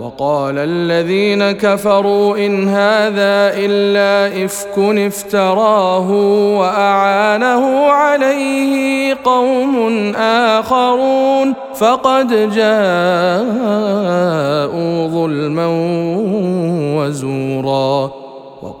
وقال الذين كفروا إن هذا إلا إفك افتراه وأعانه عليه قوم آخرون فقد جاءوا ظلما وزورا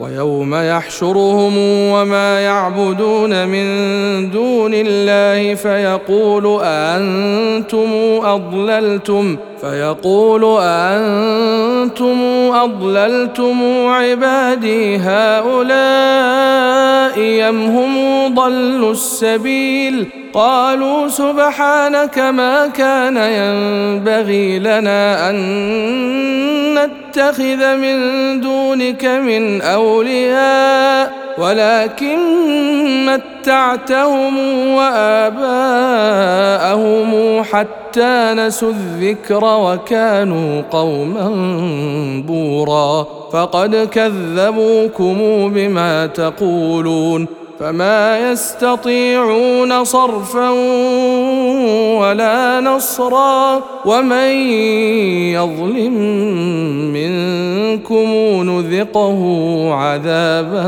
ويوم يحشرهم وما يعبدون من دون الله فيقول أأنتم أضللتم؟ فيقول أأنتم أضللتم عبادي هؤلاء أم هم ضلوا السبيل؟ قالوا سبحانك ما كان ينبغي لنا أن نتخذ من دونك من أولياء ولكن متعتهم وآباءهم حتى نسوا الذكر وكانوا قوما بورا. فقد كذبوكم بما تقولون. فما يستطيعون صرفا ولا نصرا ومن يظلم منكم نذقه عذابا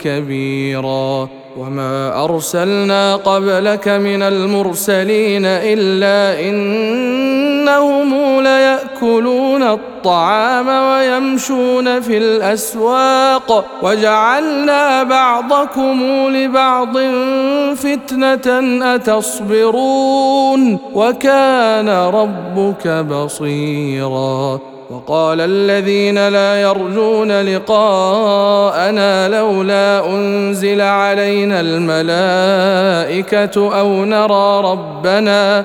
كبيرا وما أرسلنا قبلك من المرسلين إلا إنهم ليأكلون الطعام الطعام ويمشون في الأسواق وجعلنا بعضكم لبعض فتنة أتصبرون وكان ربك بصيرا وقال الذين لا يرجون لقاءنا لولا أنزل علينا الملائكة أو نرى ربنا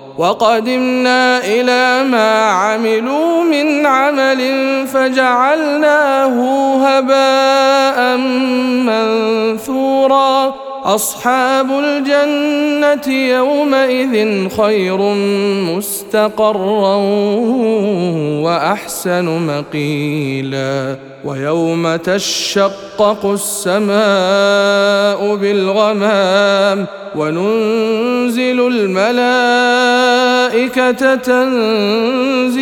وقدمنا إلى ما عملوا من عمل فجعلناه هباء منثورا. أصحاب الجنة يومئذ خير مستقرا وأحسن مقيلا. ويوم تشقق السماء بالغمام وننزل الملائكة تنزيلا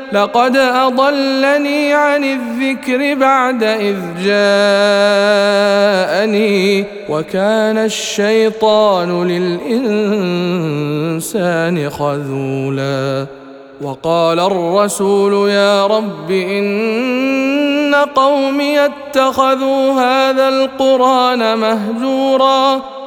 لقد أضلني عن الذكر بعد إذ جاءني وكان الشيطان للإنسان خذولا وقال الرسول يا رب إن قومي اتخذوا هذا القرآن مهجورا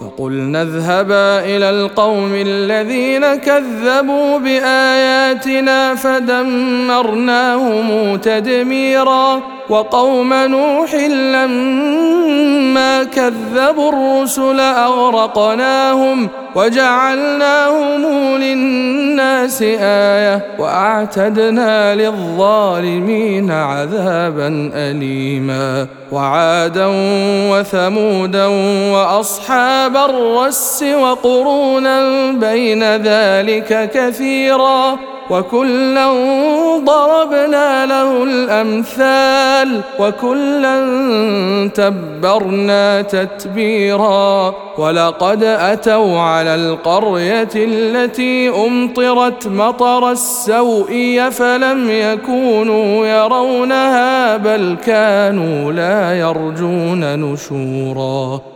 فقلنا اذهبا إلى القوم الذين كذبوا بآياتنا فدمرناهم تدميرا. وقوم نوح لما كذبوا الرسل أغرقناهم وجعلناهم للناس آية وأعتدنا للظالمين عذابا اليما وعادا وثمودا وأصحاب الرس وقرونا بين ذلك كثيرا وكلا ضربنا له الأمثال وكلا تبرنا تتبيرا ولقد أتوا على القرية التي أمطرت مطر السوء فلم يكونوا يرونها بل كانوا لا يرجون نشورا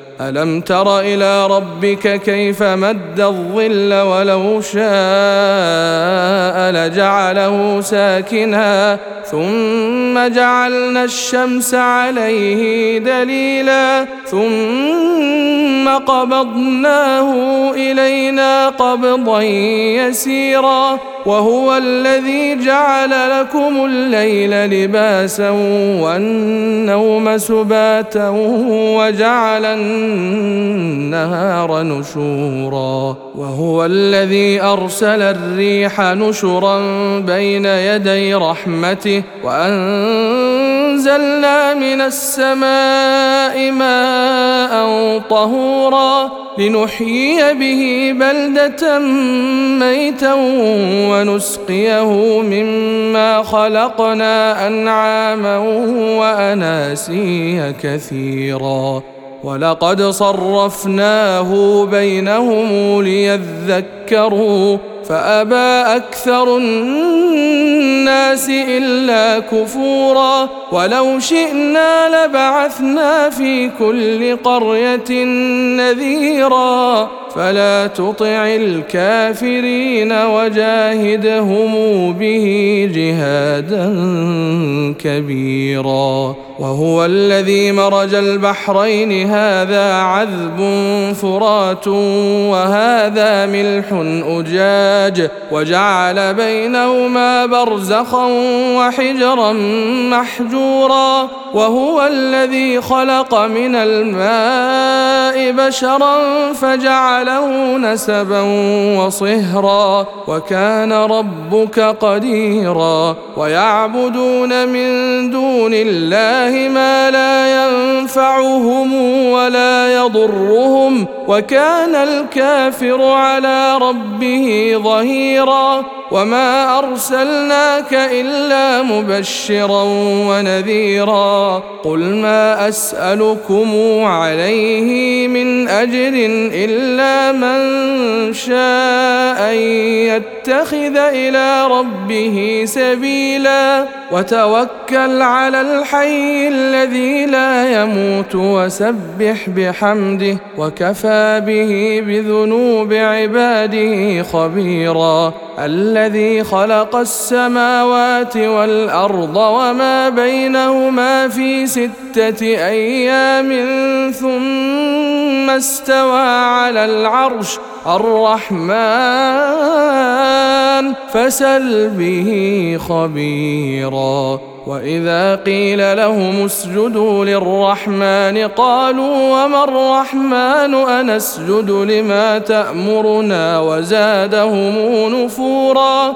ألم تر إلى ربك كيف مد الظل ولو شاء لجعله ساكنا ثم جعلنا الشمس عليه دليلا ثم قبضناه إلينا قبضا يسيرا وهو الذي جعل لكم الليل لباسا والنوم سباتا وجعل النهار نشورا وهو الذي أرسل الريح نشرا بين يدي رحمته وانزلنا من السماء ماء طهورا لنحيي به بلدة ميتا ونسقيه مما خلقنا أنعاما وأناسيا كثيرا. ولقد صرفناه بينهم ليذكروا أكثر الناس إلا كفورا ولو شئنا لبعثنا في كل قرية نذيرا فلا تطع الكافرين وجاهدهم به جهادا كبيرا. وهو الذي مرج البحرين. هذا عذب فرات وهذا ملح أجاج. وجعل بينهما برزخا وحجرا محجورا. وهو الذي خلق من الماء بشرا فجعله نسبا وصهرا وكان ربك قديرا ويعبدون من دون الله ما لا ينفعهم ولا يضرهم وكان الكافر على ربه ظهيرا وما أرسلناك إلا مبشرا ونذيرا قل ما أسألكم عليه من أجر إلا من شاء أن يتخذ إلى ربه سبيلا. وتوكل على الحي الذي لا يموت وسبح بحمده. وكفى به بذنوب عباده خبيرا. الذي خلق السماوات والأرض وما بينهما في ستة أيام ثم استوى على العرش الرحمن فسل به خبيرا. وإذا قيل لهم اسجدوا للرحمن قالوا وما الرحمن أنسجد لما تأمرنا؟ وزادهم نفورا.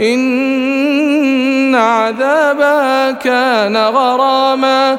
إن عذابها كان غراما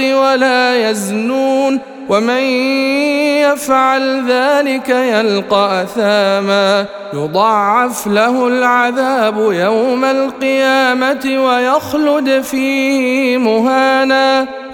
ولا يزنون ومن يفعل ذلك يلقى أثاما يضاعف له العذاب يوم القيامة ويخلد فيه مهانا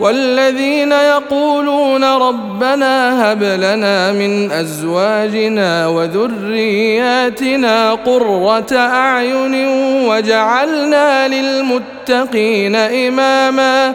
والذين يقولون ربنا هب لنا من أزواجنا وذرياتنا قرة أعين وجعلنا للمتقين إماما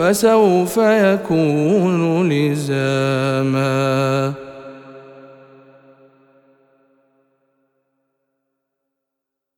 فسوف يكون لزاما.